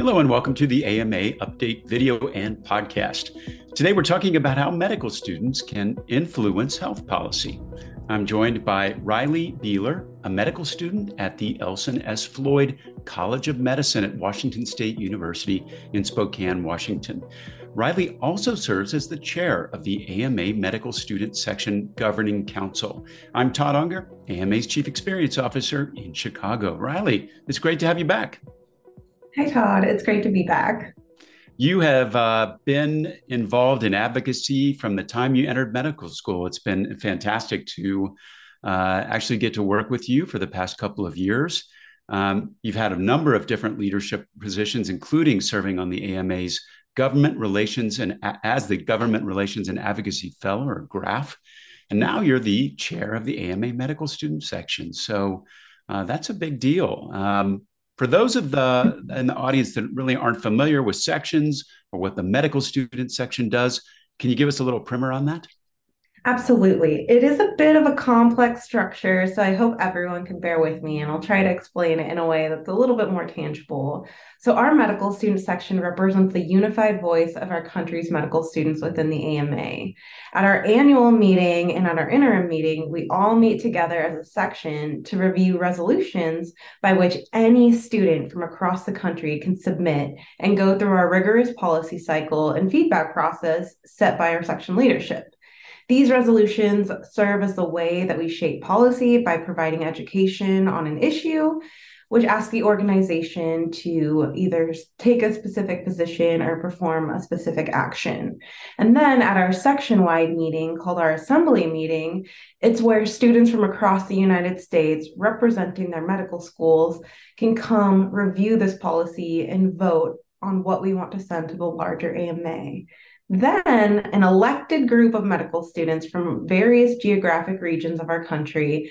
Hello, and welcome to the AMA Update video and podcast. Today, we're talking about how medical students can influence health policy. I'm joined by Riley Beeler, a medical student at the Elson S. Floyd College of Medicine at Washington State University in Spokane, Washington. Riley also serves as the chair of the AMA Medical Student Section Governing Council. I'm Todd Unger, AMA's Chief Experience Officer in Chicago. Riley, it's great to have you back. Hi, Todd. It's great to be back. You have uh, been involved in advocacy from the time you entered medical school. It's been fantastic to uh, actually get to work with you for the past couple of years. Um, you've had a number of different leadership positions, including serving on the AMA's government relations and as the government relations and advocacy fellow or GRAF. And now you're the chair of the AMA medical student section. So uh, that's a big deal. Um, for those of the in the audience that really aren't familiar with sections or what the medical student section does, can you give us a little primer on that? Absolutely. It is a bit of a complex structure, so I hope everyone can bear with me and I'll try to explain it in a way that's a little bit more tangible. So, our medical student section represents the unified voice of our country's medical students within the AMA. At our annual meeting and at our interim meeting, we all meet together as a section to review resolutions by which any student from across the country can submit and go through our rigorous policy cycle and feedback process set by our section leadership. These resolutions serve as the way that we shape policy by providing education on an issue, which asks the organization to either take a specific position or perform a specific action. And then at our section wide meeting called our assembly meeting, it's where students from across the United States representing their medical schools can come review this policy and vote on what we want to send to the larger AMA. Then, an elected group of medical students from various geographic regions of our country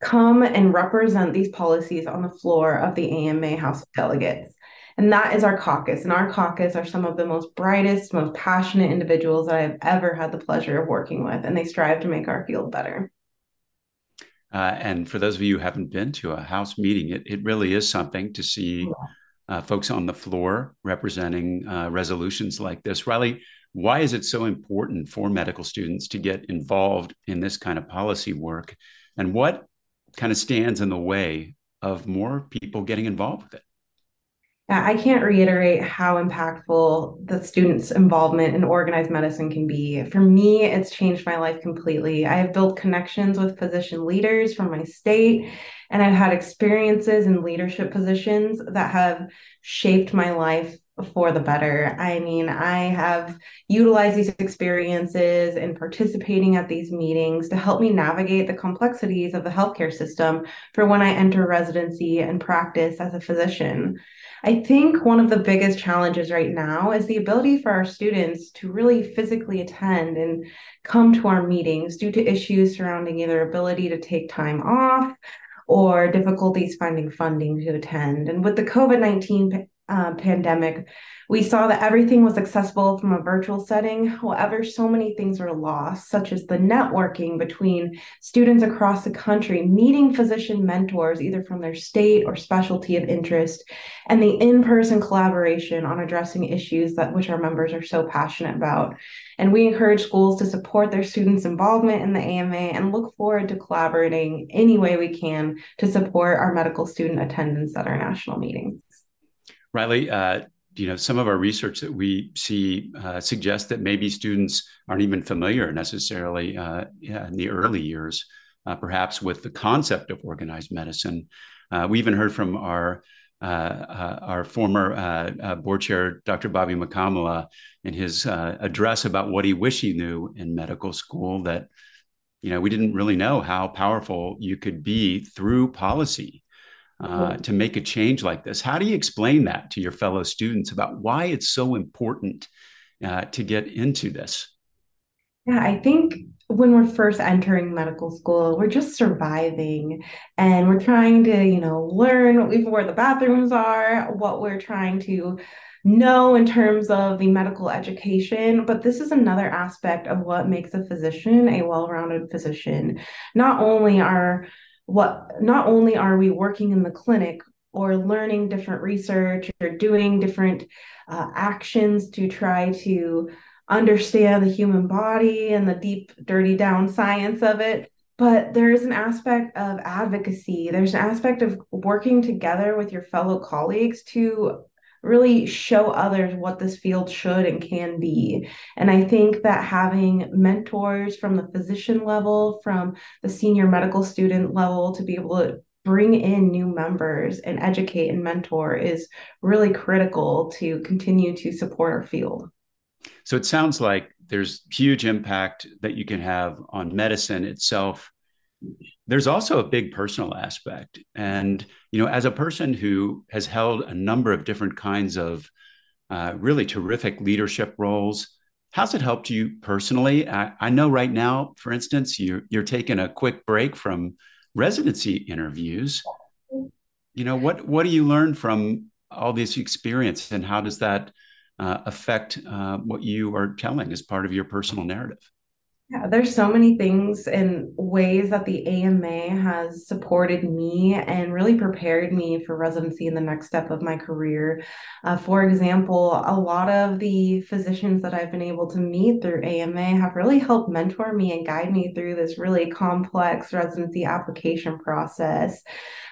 come and represent these policies on the floor of the AMA House of Delegates. And that is our caucus. And our caucus are some of the most brightest, most passionate individuals that I've ever had the pleasure of working with. And they strive to make our field better. Uh, and for those of you who haven't been to a House meeting, it, it really is something to see. Yeah uh, folks on the floor representing uh, resolutions like this. Riley, why is it so important for medical students to get involved in this kind of policy work? And what kind of stands in the way of more people getting involved with it? I can't reiterate how impactful the students' involvement in organized medicine can be. For me, it's changed my life completely. I have built connections with physician leaders from my state, and I've had experiences in leadership positions that have shaped my life for the better. I mean, I have utilized these experiences in participating at these meetings to help me navigate the complexities of the healthcare system for when I enter residency and practice as a physician. I think one of the biggest challenges right now is the ability for our students to really physically attend and come to our meetings due to issues surrounding either ability to take time off or difficulties finding funding to attend. And with the COVID 19 uh, pandemic, we saw that everything was accessible from a virtual setting. However, so many things were lost, such as the networking between students across the country, meeting physician mentors, either from their state or specialty of interest, and the in person collaboration on addressing issues that which our members are so passionate about. And we encourage schools to support their students' involvement in the AMA and look forward to collaborating any way we can to support our medical student attendance at our national meetings. Riley, uh, you know, some of our research that we see uh, suggests that maybe students aren't even familiar necessarily uh, in the early years, uh, perhaps with the concept of organized medicine. Uh, we even heard from our uh, our former board chair, Dr. Bobby Mukkamala, in his address about what he wished he knew in medical school that, you know, we didn't really know how powerful you could be through policy uh, to make a change like this. How do you explain that to your fellow students about why it's so important uh, to get into this? Yeah, I think when we're first entering medical school, we're just surviving and we're trying to, you know, learn where the bathrooms are, what we're trying to know in terms of the medical education. But this is another aspect of what makes a physician a well rounded physician. Not only are what not only are we working in the clinic or learning different research or doing different uh, actions to try to understand the human body and the deep, dirty down science of it. But there is an aspect of advocacy. There's an aspect of working together with your fellow colleagues to really show others what this field should and can be. And I think that having mentors from the physician level, from the senior medical student level, to be able to bring in new members and educate and mentor is really critical to continue to support our field. So it sounds like there's huge impact that you can have on medicine itself. There's also a big personal aspect. And, you know, as a person who has held a number of different kinds of uh, really terrific leadership roles, how's it helped you personally? I, I know right now, for instance, you're, you're taking a quick break from residency interviews. You know, what, what do you learn from all this experience and how does that uh, affect uh, what you are telling as part of your personal narrative? Yeah, there's so many things and ways that the AMA has supported me and really prepared me for residency in the next step of my career. Uh, for example, a lot of the physicians that I've been able to meet through AMA have really helped mentor me and guide me through this really complex residency application process.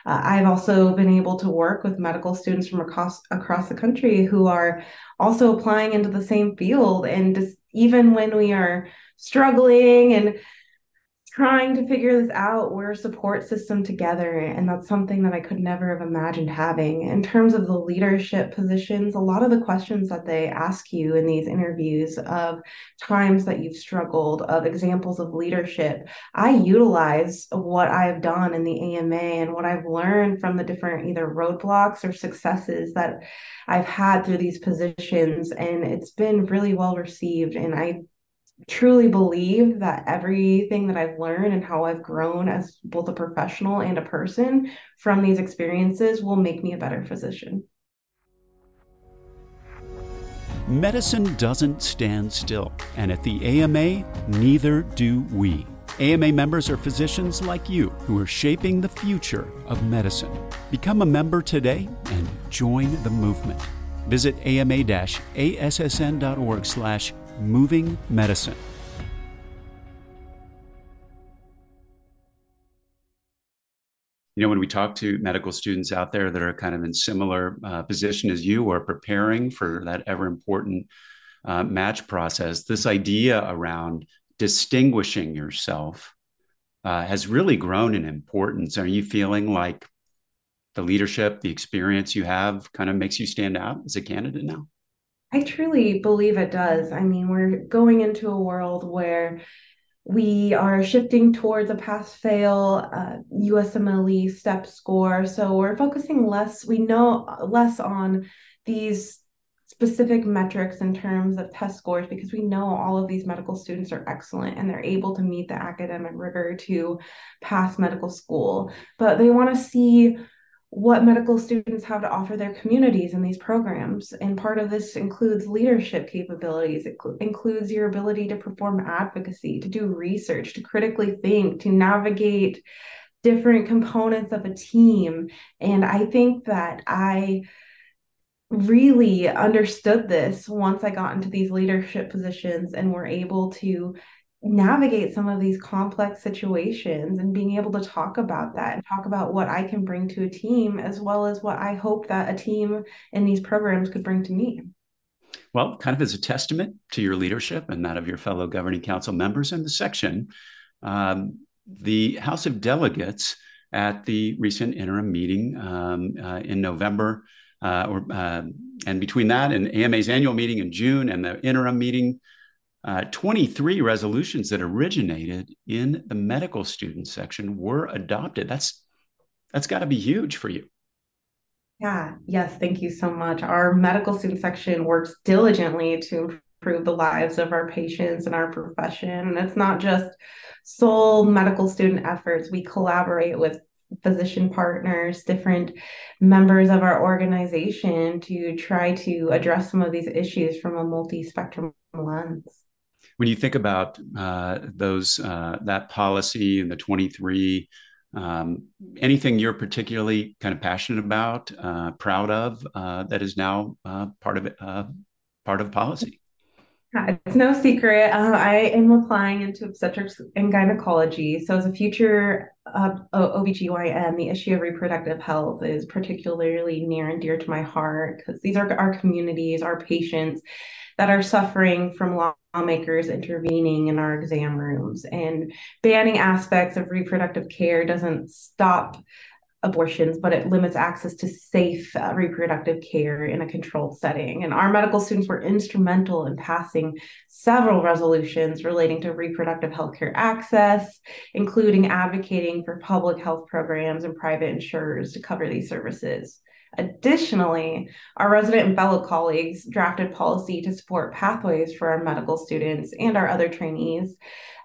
Uh, I've also been able to work with medical students from across across the country who are also applying into the same field, and just even when we are struggling and trying to figure this out. We're a support system together. And that's something that I could never have imagined having. In terms of the leadership positions, a lot of the questions that they ask you in these interviews of times that you've struggled, of examples of leadership, I utilize what I've done in the AMA and what I've learned from the different either roadblocks or successes that I've had through these positions. And it's been really well received. And I truly believe that everything that I've learned and how I've grown as both a professional and a person from these experiences will make me a better physician. Medicine doesn't stand still, and at the AMA, neither do we. AMA members are physicians like you who are shaping the future of medicine. Become a member today and join the movement. Visit ama-assn.org slash Moving Medicine. You know, when we talk to medical students out there that are kind of in similar uh, position as you or preparing for that ever important uh, match process, this idea around distinguishing yourself uh, has really grown in importance. Are you feeling like the leadership, the experience you have kind of makes you stand out as a candidate now? I truly believe it does. I mean, we're going into a world where we are shifting towards a pass fail uh, USMLE step score. So we're focusing less, we know less on these specific metrics in terms of test scores because we know all of these medical students are excellent and they're able to meet the academic rigor to pass medical school. But they want to see what medical students have to offer their communities in these programs. And part of this includes leadership capabilities, it cl- includes your ability to perform advocacy, to do research, to critically think, to navigate different components of a team. And I think that I really understood this once I got into these leadership positions and were able to navigate some of these complex situations and being able to talk about that and talk about what I can bring to a team as well as what I hope that a team in these programs could bring to me. Well, kind of as a testament to your leadership and that of your fellow governing council members in the section, um, the House of Delegates at the recent interim meeting um, uh, in November, uh, or uh, and between that and AMA's annual meeting in June and the interim meeting uh, 23 resolutions that originated in the medical student section were adopted. That's that's got to be huge for you. Yeah, yes, thank you so much. Our medical student section works diligently to improve the lives of our patients and our profession. And it's not just sole medical student efforts. We collaborate with physician partners, different members of our organization to try to address some of these issues from a multi-spectrum lens when you think about uh, those uh, that policy and the 23 Um, anything you're particularly kind of passionate about, uh, proud of, uh, that is now uh, part of uh, part of policy? It's no secret. I am applying into obstetrics and gynecology. So, as a future uh, OBGYN, the issue of reproductive health is particularly near and dear to my heart because these are our communities, our patients that are suffering from lawmakers intervening in our exam rooms. And banning aspects of reproductive care doesn't stop abortions, but it limits access to safe uh, reproductive care in a controlled setting. And our medical students were instrumental in passing several resolutions relating to reproductive healthcare access, including advocating for public health programs and private insurers to cover these services. Additionally, our resident and fellow colleagues drafted policy to support pathways for our medical students and our other trainees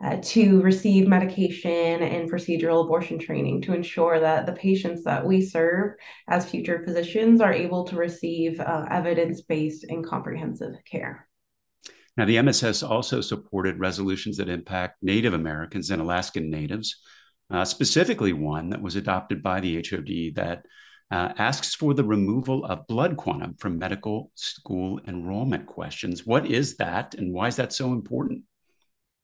uh, to receive medication and procedural abortion training to ensure that the patients that we serve as future physicians are able to receive uh, evidence based and comprehensive care. Now, the MSS also supported resolutions that impact Native Americans and Alaskan Natives, uh, specifically one that was adopted by the HOD that uh, asks for the removal of blood quantum from medical school enrollment questions. What is that, and why is that so important?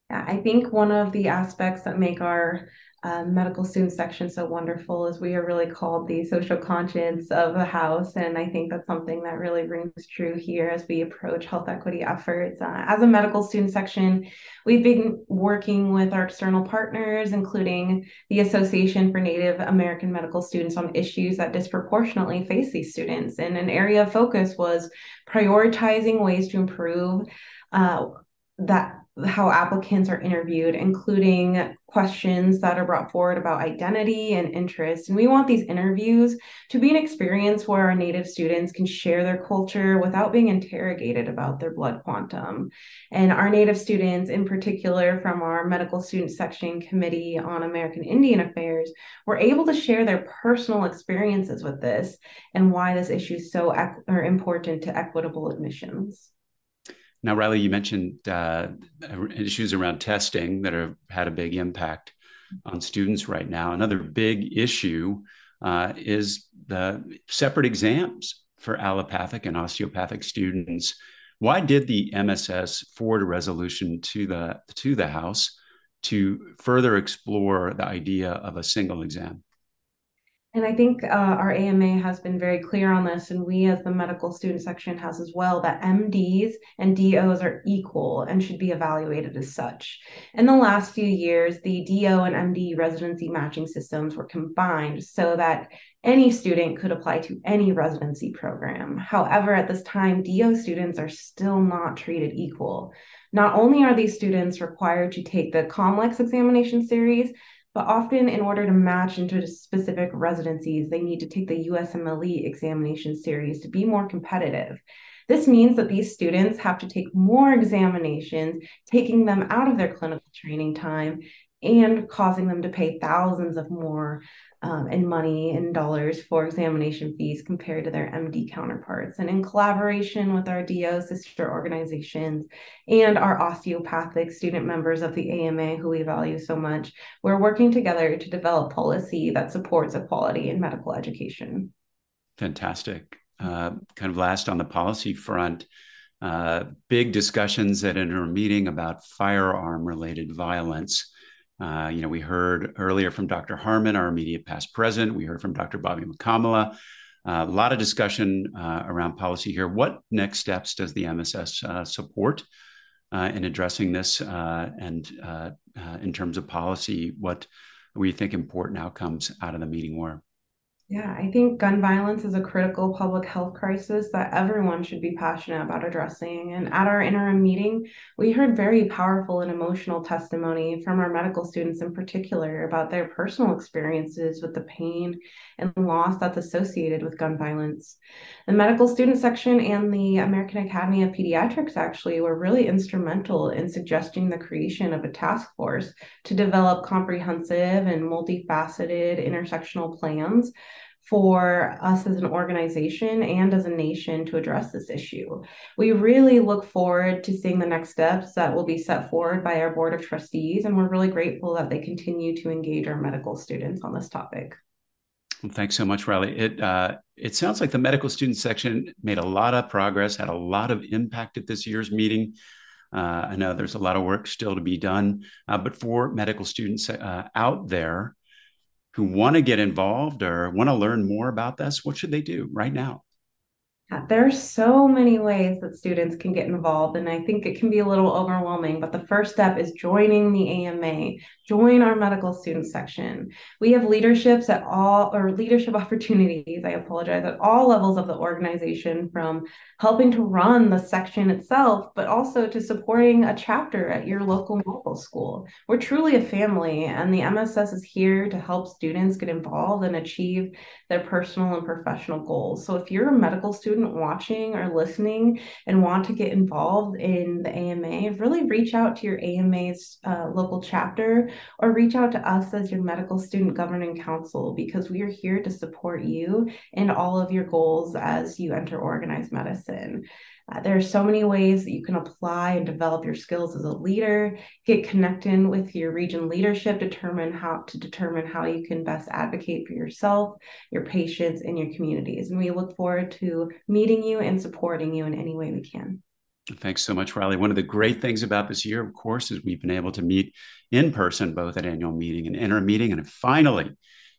I think one of the aspects that make our um, medical student section so wonderful is we are really called the social conscience of the house and i think that's something that really rings true here as we approach health equity efforts. Uh, as a medical student section we've been working with our external partners including the association for native american medical students on issues that disproportionately face these students. And an area of focus was prioritizing ways to improve uh, that how applicants are interviewed, including questions that are brought forward about identity and interest. And we want these interviews to be an experience where our Native students can share their culture without being interrogated about their blood quantum. And our Native students, in particular from our Medical Student Section Committee on American Indian Affairs, were able to share their personal experiences with this and why this issue is so equ- important to equitable admissions. Now, Riley, you mentioned uh, issues around testing that have had a big impact on students right now. Another big issue uh, is the separate exams for allopathic and osteopathic students. Why did the MSS forward a resolution to the to the House to further explore the idea of a single exam? And I think uh, our AMA has been very clear on this, and we as the medical student section has as well, that MDs and DOs are equal and should be evaluated as such. In the last few years, the DO and MD residency matching systems were combined so that any student could apply to any residency program. However, at this time, DO students are still not treated equal. Not only are these students required to take the COMLEX examination series, but often, in order to match into specific residencies, they need to take the USMLE examination series to be more competitive. This means that these students have to take more examinations, taking them out of their clinical training time and causing them to pay thousands of more um, in money and dollars for examination fees compared to their MD counterparts. And in collaboration with our DO sister organizations and our osteopathic student members of the AMA, who we value so much, we're working together to develop policy that supports equality in medical education. Fantastic. Uh, kind of last on the policy front, uh, big discussions at our meeting about firearm related violence. Uh, you know, we heard earlier from Dr. Harmon, our immediate past president. We heard from Dr. Bobby Mukkamala. Uh, a lot of discussion uh, around policy here. What next steps does the MSS uh, support uh, in addressing this? Uh, and in terms of policy, what we think important outcomes out of the meeting were? Yeah, I think gun violence is a critical public health crisis that everyone should be passionate about addressing. And at our interim meeting, we heard very powerful and emotional testimony from our medical students in particular about their personal experiences with the pain and loss that's associated with gun violence. The medical student section and the American Academy of Pediatrics actually were really instrumental in suggesting the creation of a task force to develop comprehensive and multifaceted intersectional plans for us as an organization and as a nation to address this issue. We really look forward to seeing the next steps that will be set forward by our Board of Trustees, and we're really grateful that they continue to engage our medical students on this topic. Well, thanks so much, Riley. It uh, it sounds like the medical student section made a lot of progress, had a lot of impact at this year's meeting. Uh, I know there's a lot of work still to be done, uh, but for medical students uh, out there who want to get involved or want to learn more about this, what should they do right now? There are so many ways that students can get involved, and I think it can be a little overwhelming. But the first step is joining the AMA, join our medical student section. We have leaderships at all, or leadership opportunities, I apologize, at all levels of the organization, from helping to run the section itself, but also to supporting a chapter at your local medical school. We're truly a family, and the MSS is here to help students get involved and achieve their personal and professional goals. So if you're a medical student, watching or listening and want to get involved in the AMA, really reach out to your AMA's uh, local chapter or reach out to us as your medical student governing council because we are here to support you in all of your goals as you enter organized medicine. Uh, there are so many ways that you can apply and develop your skills as a leader, get connected with your region leadership, determine how to determine how you can best advocate for yourself, your patients, and your communities. And we look forward to meeting you and supporting you in any way we can. Thanks so much, Riley. One of the great things about this year, of course, is we've been able to meet in person, both at annual meeting and interim meeting, and finally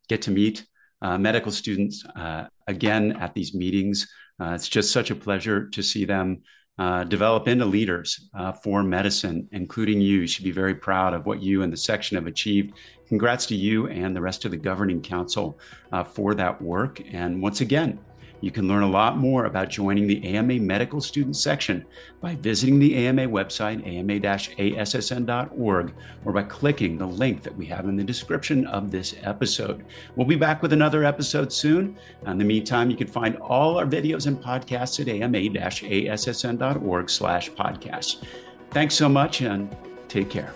get to meet uh, medical students uh, again at these meetings. Uh, it's just such a pleasure to see them uh, develop into leaders uh, for medicine, including you. You should be very proud of what you and the section have achieved. Congrats to you and the rest of the governing council uh, for that work. And once again, you can learn a lot more about joining the AMA Medical Student section by visiting the AMA website, ama-assn.org, or by clicking the link that we have in the description of this episode. We'll be back with another episode soon. In the meantime, you can find all our videos and podcasts at ama-assn.org slash podcasts. Thanks so much and take care.